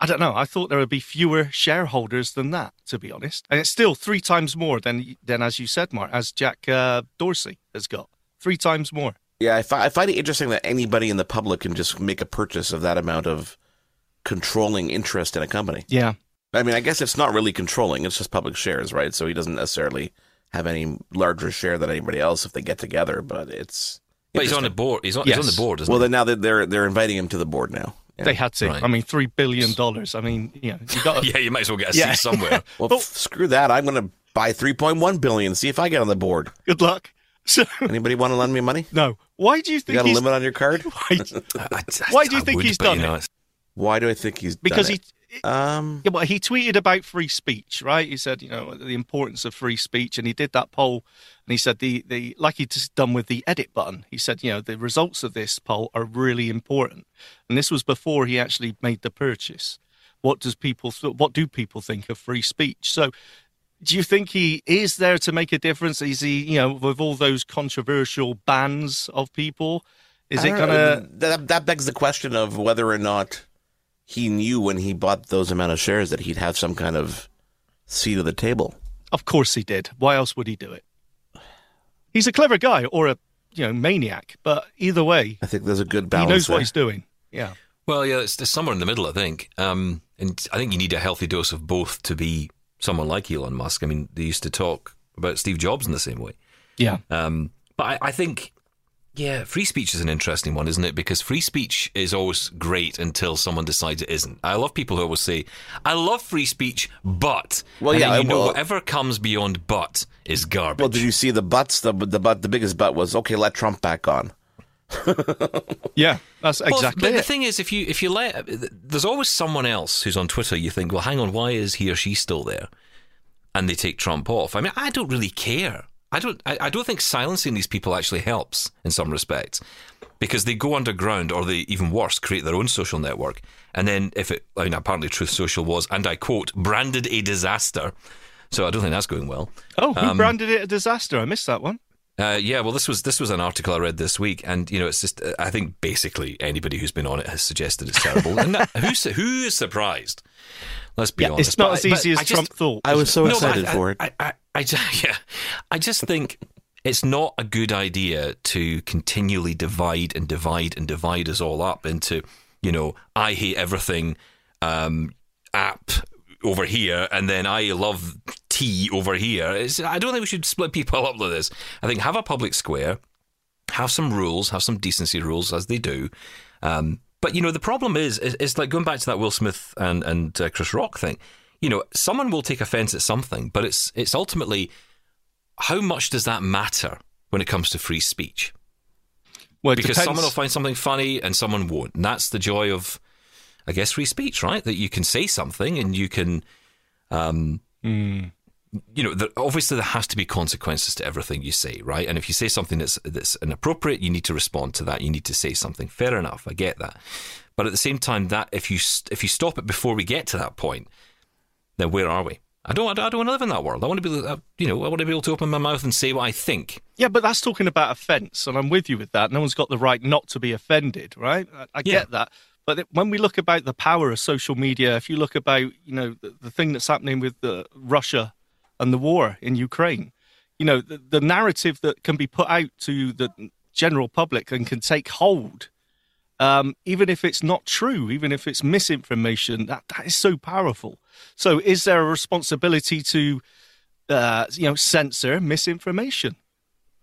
I don't know, I thought there would be fewer shareholders than that, to be honest. And it's still three times more than, than as you said, Marc, as Jack uh, Dorsey has got. Three times more. Yeah, I, fi- I find it interesting that anybody in the public can just make a purchase of that amount of controlling interest in a company. Yeah. I mean, I guess it's not really controlling; it's just public shares, right? So he doesn't necessarily have any larger share than anybody else if they get together. But it's But he's on the board. He's on, he's on the board, isn't well. he? Then now that they're they're inviting him to the board now. Yeah. They had to. Right. I mean, three billion dollars. I mean, you know, you got. (laughs) yeah, you might as well get a Yeah. seat somewhere. (laughs) Well, f- screw that. I'm going to buy 3.1 billion. See if I get on the board. Good luck. (laughs) So Anybody want to lend me money? no. Why do you think You got a he's? limit on your card? Why, I- I- Why do you I think would, he's done you know, it? Why do I think he's because done he. Um, Yeah, but he tweeted about free speech, right? He said, you know, the importance of free speech, and he did that poll, and he said the the like he just done with the edit button. He said, you know, the results of this poll are really important, and this was before he actually made the purchase. What does people th- what do people think of free speech? So, do you think he is there to make a difference? Is he, you know, with all those controversial bans of people? Is it don't know. That, that begs the question of whether or not he knew when he bought those amount of shares that he'd have some kind of seat at the table. Of course he did. Why else would he do it? He's a clever guy or a you know maniac, but either way, I think there's a good balance. he knows there. what he's doing. Yeah. Well, yeah, it's, it's somewhere in the middle, I think. Um, and I think you need a healthy dose of both to be someone like Elon Musk. I mean, they used to talk about Steve Jobs in the same way. Yeah. Um, but I, I think, yeah, free speech is an interesting one, isn't it? Because free speech is always great until someone decides it isn't. I love people who always say, "I love free speech, but." Well, And yeah, then you know well- whatever comes beyond "but" is garbage. Well, did you see the butts? The the butt, the biggest butt was okay. Let Trump back on. (laughs) Yeah. That's Well, exactly but the thing is, if you if you let, there's always someone else who's on Twitter. You think, well, hang on, why is he or she still there? And they take Trump off. I mean, I don't really care. I don't. I, I don't think silencing these people actually helps in some respects, because they go underground, or they even worse, create their own social network. And then, if it, I mean, apparently, Truth Social was, and I quote, branded a disaster. So I don't think that's going well. oh, who um, branded it a disaster? I missed that one. Uh, yeah, well, this was this was an article I read this week, and you know, it's just uh, I think basically anybody who's been on it has suggested it's terrible, and that, who's who is surprised? Let's be Yeah, honest. it's not But- as easy as I just- Trump thought. I was so No, excited I, for it. I, I, I, ju- (laughs) yeah, I just think it's not a good idea to continually divide and divide and divide us all up into, you know, I hate everything um, app over here, and then I love tea over here. It's, I don't think we should split people up like this. I think have a public square, have some rules, have some decency rules as they do. Um, but you know, the problem is, is like going back to that Will Smith and and uh, Chris Rock thing. You know, someone will take offence at something, but it's it's ultimately how much does that matter when it comes to free speech? well, Because depends. someone will find something funny and someone won't, and that's the joy of, I guess, free speech, right? That you can say something and you can, um, Hmm. you know, there, obviously there has to be consequences to everything you say, right? And if you say something that's that's inappropriate, you need to respond to that. You need to say something. Fair enough, I get that. But at the same time, that if you if you stop it before we get to that point, then where are we? I don't I don't want to live in that world. I want to be, uh, you know, I want to be able to open my mouth and say what I think. Yeah, but that's talking about offence, and I'm with you with that. No one's got the right not to be offended, right? I, I Yeah. get that. But when we look about the power of social media, if you look about, you know, the, the thing that's happening with the Russia and the war in Ukraine, you know, the, the narrative that can be put out to the general public and can take hold, um, even if it's not true, even if it's misinformation, that, that is so powerful. So, is there a responsibility to, uh, you know, censor misinformation?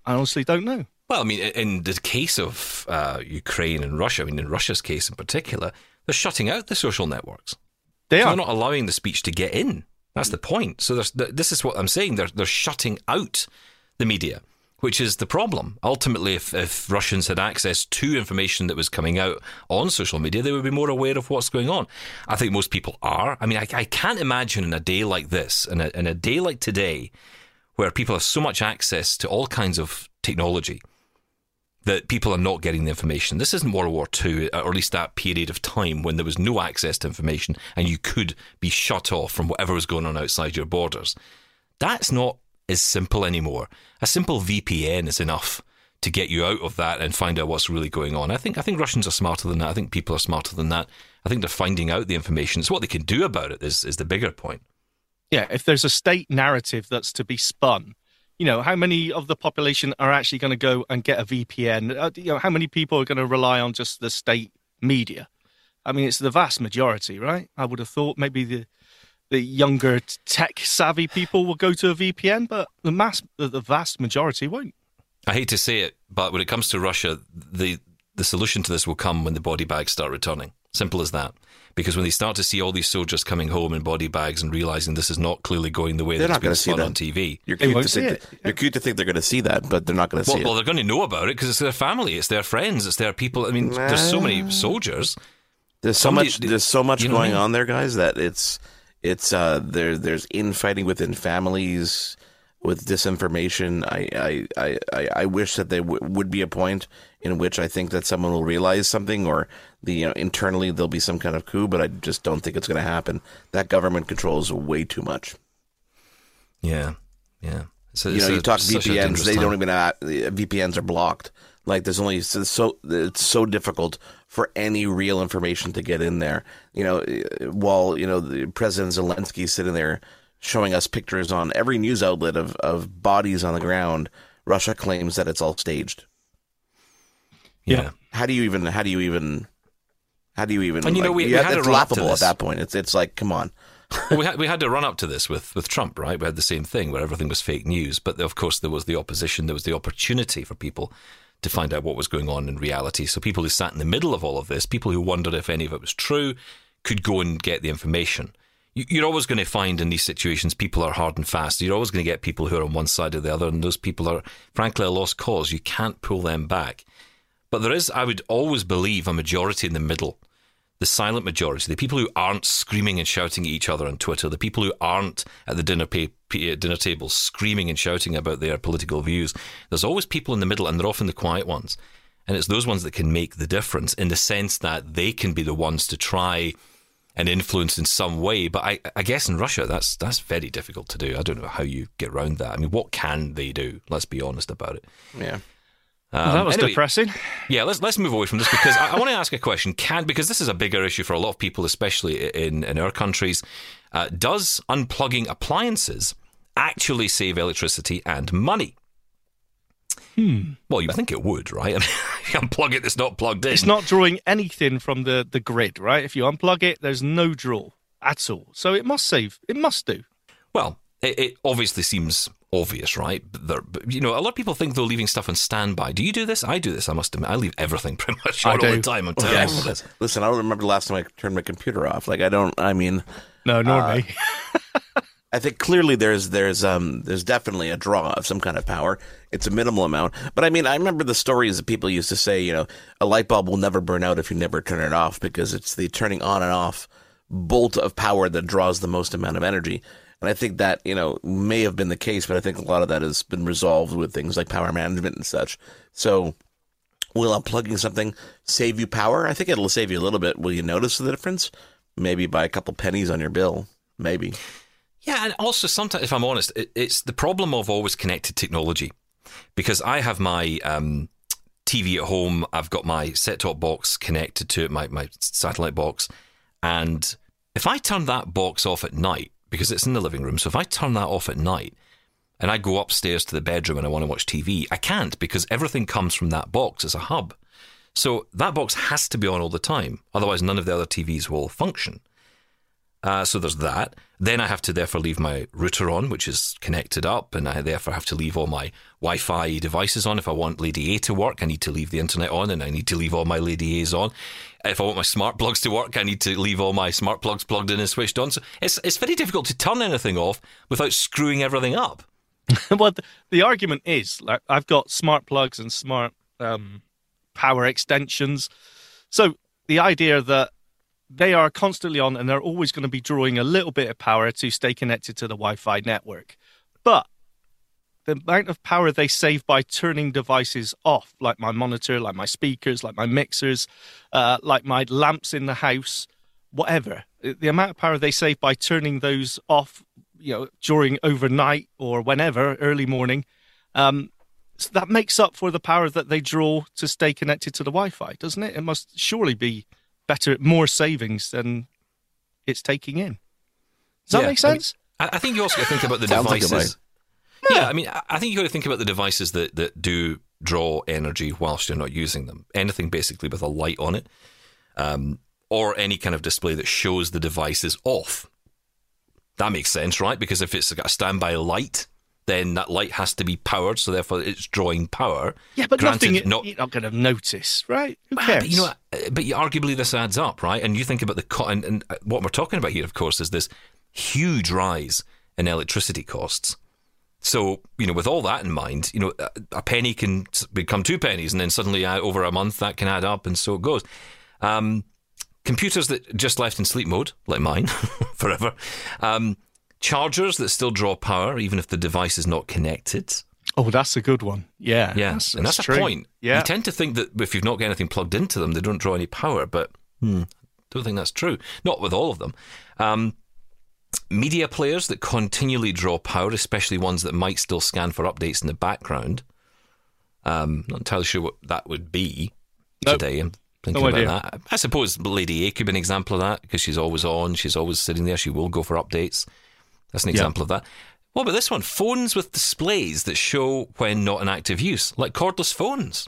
I honestly don't know. Well, I mean, in the case of uh, Ukraine and Russia, I mean, in Russia's case in particular, they're shutting out the social networks. They So are. they're not allowing the speech to get in. That's the point. So there's, this is what I'm saying. They're they're shutting out the media, which is the problem. Ultimately, if, if Russians had access to information that was coming out on social media, they would be more aware of what's going on. I think most people are. I mean, I, I can't imagine in a day like this, in a, in a day like today, where people have so much access to all kinds of technology that people are not getting the information. This isn't World War II, or at least that period of time when there was no access to information and you could be shut off from whatever was going on outside your borders. That's not as simple anymore. A simple VPN is enough to get you out of that and find out what's really going on. I think I think Russians are smarter than that. I think people are smarter than that. I think they're finding out the information. It's what they can do about it is, is the bigger point. yeah, if there's a state narrative that's to be spun, you know, how many of the population are actually going to go and get a VPN? Uh, you know, how many people are going to rely on just the state media? I mean, it's the vast majority, right? I would have thought maybe the the younger tech savvy people will go to a VPN, but the mass, the vast majority won't. I hate to say it, but when it comes to Russia, the the solution to this will come when the body bags start returning. Simple as that. Because when they start to see all these soldiers coming home in body bags and realizing this is not clearly going the way They're that not it's going been to see spun that on TV. You're They cute, won't to see think it. that, you're cute to think they're going to see that, but they're not going to Well, see well, it. Well, they're going to know about it because it's their family, it's their friends, it's their people. I mean, there's so many soldiers. There's so somebody- much. There's so much you know what I going mean? on there, guys. That it's it's uh there. There's infighting within families with disinformation. I I I, I, wish that there w- would be a point in which I think that someone will realize something, or the you know internally there'll be some kind of coup. But I just don't think it's going to happen. That government controls way too much. Yeah, yeah. So, you know, a- you talk VPNs, they time. don't even have, VPNs are blocked. Like there's only so so- it's so difficult for any real information to get in there. You know, eh, while you know the President Zelensky sitting there showing us pictures on every news outlet of of bodies on the ground, Russia claims that it's all staged. Yeah. How do you even? How do you even? How do you even? And you know, like, we- we yeah, had a it's run up to laughable at that point. It's it's like, come on. well, we had we had to run up to this with with Trump, right? We had the same thing where everything was fake news, but of course there was the opposition, there was the opportunity for people to find out what was going on in reality. So people who sat in the middle of all of this, people who wondered if any of it was true, could go and get the information. You- You're always going to find in these situations people are hard and fast. You're always going to get people who are on one side or the other, and those people are frankly a lost cause. You can't pull them back. But there is, I would always believe, a majority in the middle the silent majority, the people who aren't screaming and shouting at each other on Twitter, the people who aren't at the dinner pa- pa- uh, dinner table screaming and shouting about their political views. There's always people in the middle, and they're often the quiet ones. And it's those ones that can make the difference in the sense that they can be the ones to try and influence in some way. But I, I guess in Russia, that's that's very difficult to do. I don't know how you get around that. I mean, what can they do? Let's be honest about it. Yeah. Well, that Um, was anyway, depressing. yeah, let's let's move away from this because I, I want to ask a question. Can because this is a bigger issue for a lot of people, especially in in our countries. Uh, does unplugging appliances actually save electricity and money? Hmm. Well, you think it would, right? (laughs) I mean, if you unplug it, it's not plugged in. It's not drawing anything from the, the grid, right? If you unplug it, there's no draw at all. So it must save. It must do. Well, it, it obviously seems obvious, right? But, there, but you know, a lot of people think they're leaving stuff on standby. Do you do this? I do this. I must admit, I leave everything (laughs) pretty much on all the do. time. I'm terrible Yes. at this. Listen, I don't remember the last time I turned my computer off. Like I don't. I mean. No, nor Uh, me. (laughs) (laughs) I think clearly there's there's um there's definitely a draw of some kind of power. It's a minimal amount, but I mean I remember the stories that people used to say. You know, a light bulb will never burn out if you never turn it off because it's the turning on and off bolt of power that draws the most amount of energy. And I think that you know may have been the case, but I think a lot of that has been resolved with things like power management and such. So. Will unplugging something save you power? I think it'll save you a little bit. Will you notice the difference? Maybe by a couple pennies on your bill. Maybe. Yeah, and also sometimes, if I'm honest, it, it's the problem of always connected technology. Because I have my um, TV at home, I've got my set top box connected to it, my, my satellite box. And if I turn that box off at night, because it's in the living room, so if I turn that off at night and I go upstairs to the bedroom and I want to watch TV, I can't because everything comes from that box as a hub. So that box has to be on all the time. Otherwise, none of the other TVs will function. Uh, so there's that. Then I have to therefore leave my router on, which is connected up, and I therefore have to leave all my Wi-Fi devices on. If I want Lady A to work, I need to leave the internet on, and I need to leave all my Lady A's on. If I want my smart plugs to work, I need to leave all my smart plugs plugged in and switched on. So it's it's very difficult to turn anything off without screwing everything up. (laughs) well, the, the argument is like I've got smart plugs and smart um, power extensions. So the idea that they are constantly on and they're always going to be drawing a little bit of power to stay connected to the Wi-Fi network, but the amount of power they save by turning devices off, like my monitor, like my speakers, like my mixers, uh, like my lamps in the house, whatever. The amount of power they save by turning those off, you know, during overnight or whenever, early morning, um, so that makes up for the power that they draw to stay connected to the Wi-Fi, doesn't it? It must surely be better, more savings than it's taking in. Does that Yeah, make I mean, sense? I, I think you also got to think about the Sounds like it devices. yeah, I mean, I- I think you got to think about the devices that, that do draw energy whilst you're not using them. Anything basically with a light on it, um, or any kind of display that shows the device is off. That makes sense, right? Because if it's got a standby light, then that light has to be powered, so therefore it's drawing power. Yeah, but Granted, nothing not you're not going to notice, right? Who cares? But you know? Uh, but arguably this adds up, right? And you think about the co- and, and uh, what we're talking about here, of course, is this huge rise in electricity costs. So you know, with all that in mind, you know, a, a penny can become two pennies, and then suddenly uh, over a month that can add up, and so it goes. Um, computers that just left in sleep mode, like mine, (laughs) forever. Um, chargers that still draw power, even if the device is not connected. oh, that's a good one. Yeah, Yeah, that's, and that's, a true. point. Yeah, You tend to think that if you've not got anything plugged into them, they don't draw any power, but hmm, don't think that's true. Not with all of them. Um, media players that continually draw power, especially ones that might still scan for updates in the background. Um, not entirely sure what that would be Nope. today. I'm thinking No about idea. that. I suppose Lady A could be an example of that because she's always on, she's always sitting there, she will go for updates. That's an Yeah. example of that. What about this one? Phones with displays that show when not in active use, like cordless phones.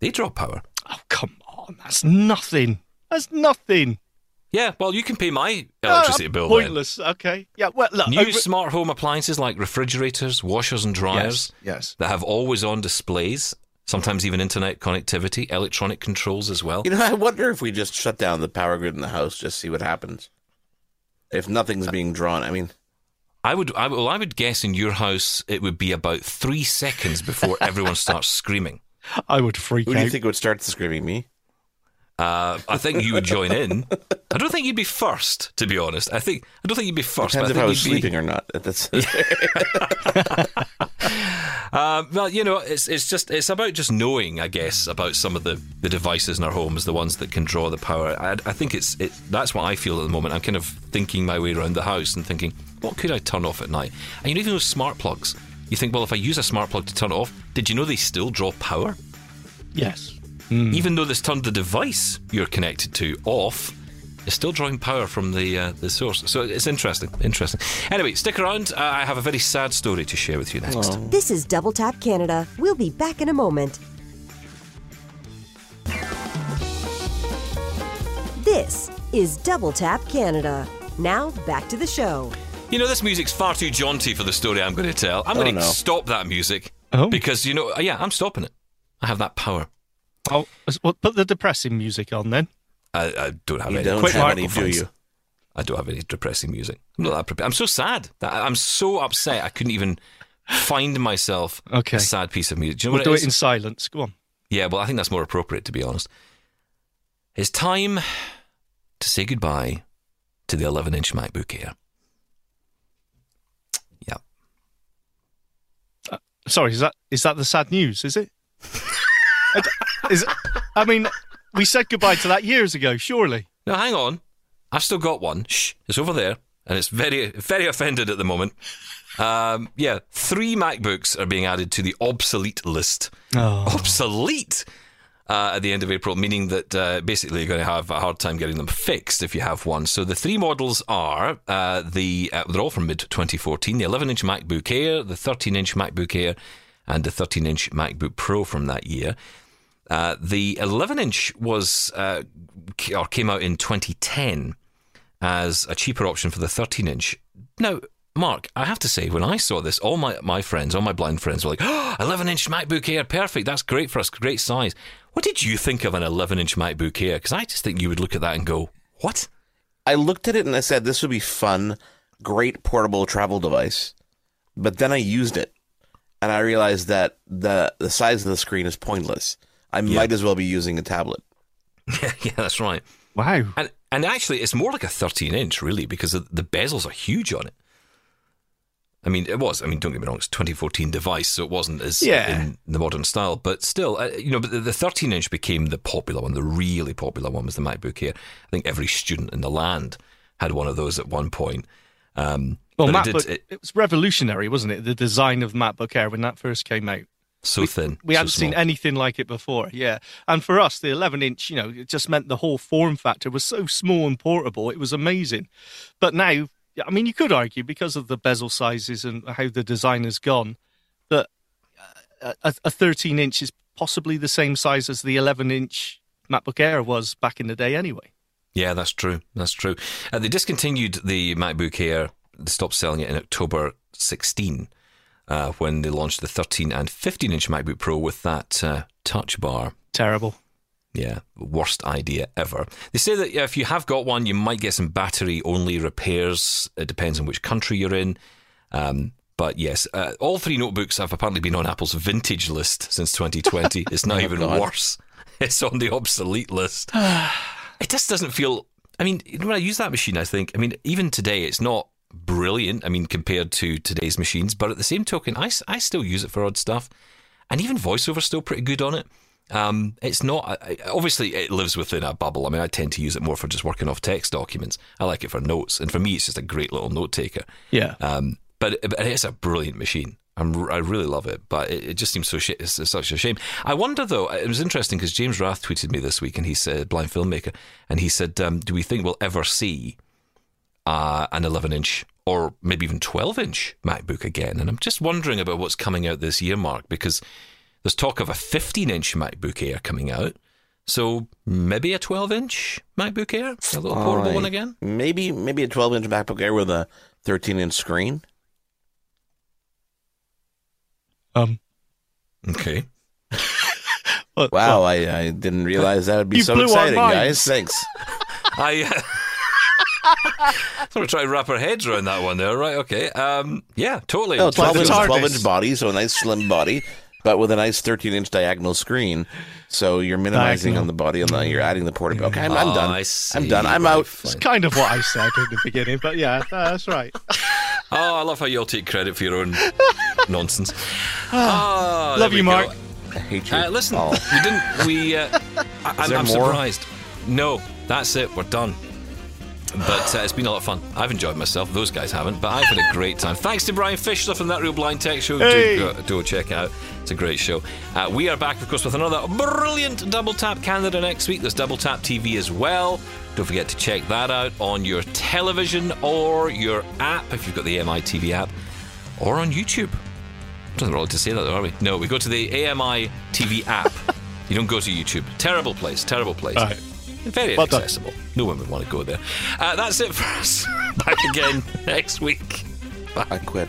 They draw power. Oh, come on, that's nothing. That's nothing. Yeah, well, you can pay my Ah, electricity bill. then. Pointless. Okay. Yeah. Well, look. New over- smart home appliances like refrigerators, washers, and dryers Yes. Yes. that have always on displays, sometimes even internet connectivity, electronic controls as well. You know, I wonder if we just shut down the power grid in the house, just see what happens. If nothing's being drawn, I mean, I would, I, well, I would guess in your house it would be about three seconds before (laughs) everyone starts screaming. I would freak out. who do you out. think would start screaming? Me? Uh, I think you would join in. I don't think you'd be first, to be honest. I think I don't think you'd be first. Depends but if I I think was you'd be- sleeping or not. That's (laughs) (laughs) Uh, well, you know, it's it's just it's about just knowing, I guess, about some of the, the devices in our homes, the ones that can draw the power. I, I think it's it. That's what I feel at the moment. I'm kind of thinking my way around the house and thinking, what could I turn off at night? And you know, even those smart plugs. You think, well, if I use a smart plug to turn it off, did you know they still draw power? Yes. Even though this turned the device you're connected to off, it's still drawing power from the uh, the source. So it's interesting. Interesting. Anyway, stick around. Uh, I have a very sad story to share with you next. This is Double Tap Canada. We'll be back in a moment. This is Double Tap Canada. Now back to the show. You know, this music's far too jaunty for the story I'm going to tell. I'm going to no. stop that music Oh. because you know, yeah, I'm stopping it. I have that power. Oh, well, put the depressing music on then. I, I don't have you any. don't Quick have any, do you? I don't have any depressing music. I'm not that prepared. I'm so sad. I'm so upset. I couldn't even find myself Okay. a sad piece of music. Do you know We'll what do it it is? in silence. Go on. Yeah, well, I think that's more appropriate, to be honest. It's time to say goodbye to the 11 inch MacBook Air. Yeah. Uh, sorry, is that is that the sad news? Is it? (laughs) I d- is it? I mean, we said goodbye to that years ago. Surely. Now, hang on. I've still got one. Shh. It's over there. And it's very, very offended at the moment. Um, yeah, three MacBooks are being added to the obsolete list. Oh. Obsolete! Uh, at the end of April, meaning that uh, basically you're going to have a hard time getting them fixed if you have one. So the three models are uh, the uh, they're all from mid 2014: the 11-inch MacBook Air, the 13-inch MacBook Air, and the 13-inch MacBook Pro from that year. Uh, the 11 inch was uh, or came out in 2010 as a cheaper option for the 13 inch. Now, Marc, I have to say, when I saw this, all my, my friends, all my blind friends were like, oh, 11 inch MacBook Air, perfect. That's great for us, great size. What did you think of an 11 inch MacBook Air? Because I just think you would look at that and go, what? I looked at it and I said, this would be fun, great portable travel device. But then I used it and I realized that the, the size of the screen is pointless. I might as well be using a tablet. (laughs) yeah, that's right. Wow. And and actually, it's more like a 13 inch, really, because the the bezels are huge on it. I mean, it was. I mean, don't get me wrong; it's a 2014 device, so it wasn't as Yeah. in the modern style. But still, uh, you know, but the, the 13 inch became the popular one. The really popular one was the MacBook Air. I think every student in the land had one of those at one point. Um, Well, but it did it, it, was revolutionary, wasn't it? The design of MacBook Air when that first came out. So thin. We so hadn't seen anything like it before. Yeah. And for us, the 11 inch, you know, it just meant the whole form factor was so small and portable. It was amazing. But now, I mean, you could argue because of the bezel sizes and how the design has gone that uh, a, a 13 inch is possibly the same size as the 11 inch MacBook Air was back in the day anyway. Yeah, that's true. That's true. Uh, they discontinued the MacBook Air they stopped selling it in October 16 uh, when they launched the 13 and 15 inch MacBook Pro with that uh, touch bar. Terrible. Yeah, worst idea ever. They say that if you have got one, you might get some battery only repairs. It depends on which country you're in. Um, but yes, uh, all three notebooks have apparently been on Apple's vintage list since 2020. (laughs) it's not Oh, even God. worse. (laughs) It's on the obsolete list. (sighs) it just doesn't feel. I mean, when I use that machine, I think. I mean, even today, it's not brilliant. I mean, compared to today's machines, but at the same token, I, I still use it for odd stuff, and even VoiceOver's still pretty good on it. Um, it's not I, obviously it lives within a bubble. I mean, I tend to use it more for just working off text documents. I like it for notes, and for me, it's just a great little note taker. Yeah. Um, but, but it's a brilliant machine. I'm, I really love it, but it, it just seems so sh- it's, it's such a shame. I wonder though. It was interesting because James Rath tweeted me this week, and he said, "Blind filmmaker," and he said, um, "Do we think we'll ever see uh, an 11 inch or maybe even 12 inch MacBook again?" And I'm just wondering about what's coming out this year, Marc, because there's talk of a 15 inch MacBook Air coming out. So maybe a 12 inch MacBook Air, a little portable Alright. one again. Maybe maybe a 12 inch MacBook Air with a 13 inch screen. Um. Okay. (laughs) Well, Wow, well, I, I didn't realize that would be so exciting, guys. Thanks. (laughs) I uh, sort of try to wrap our heads around that one there, right? Okay. Um, yeah, totally. No, 12 inch, TARDIS. 12 inch body, so a nice slim body, but with a nice 13 inch diagonal screen. So you're minimizing Diagonal. on the body, and the, you're adding the portable. Okay, I'm, I'm Oh, done. I see. I'm done. I'm out. fine. it's kind of what I said in the beginning, but yeah, that's right. (laughs) Oh, I love how you all take credit for your own nonsense. (sighs) Oh, Love you, we Marc. go. I hate you. Uh, listen, all. we didn't. We. Uh, (laughs) I, I'm, I'm surprised. No, that's it. We're done. But uh, it's been a lot of fun. I've enjoyed myself. Those guys haven't, but I've had a great time. Thanks to Brian Fischler from That Real Blind Tech Show. Hey. Do, go, do check out. It's a great show. Uh, we are back, of course, with another brilliant Double Tap Canada next week. There's Double Tap TV as well. Don't forget to check that out on your television or your app if you've got the AMI TV app, or on YouTube. Doesn't really to say that, though, are we? No, we go to the AMI TV app. (laughs) you don't go to YouTube. Terrible place. Terrible place. Very Well done. inaccessible. No one would want to go there. Uh, that's it for us. (laughs) Back again next week. Quit.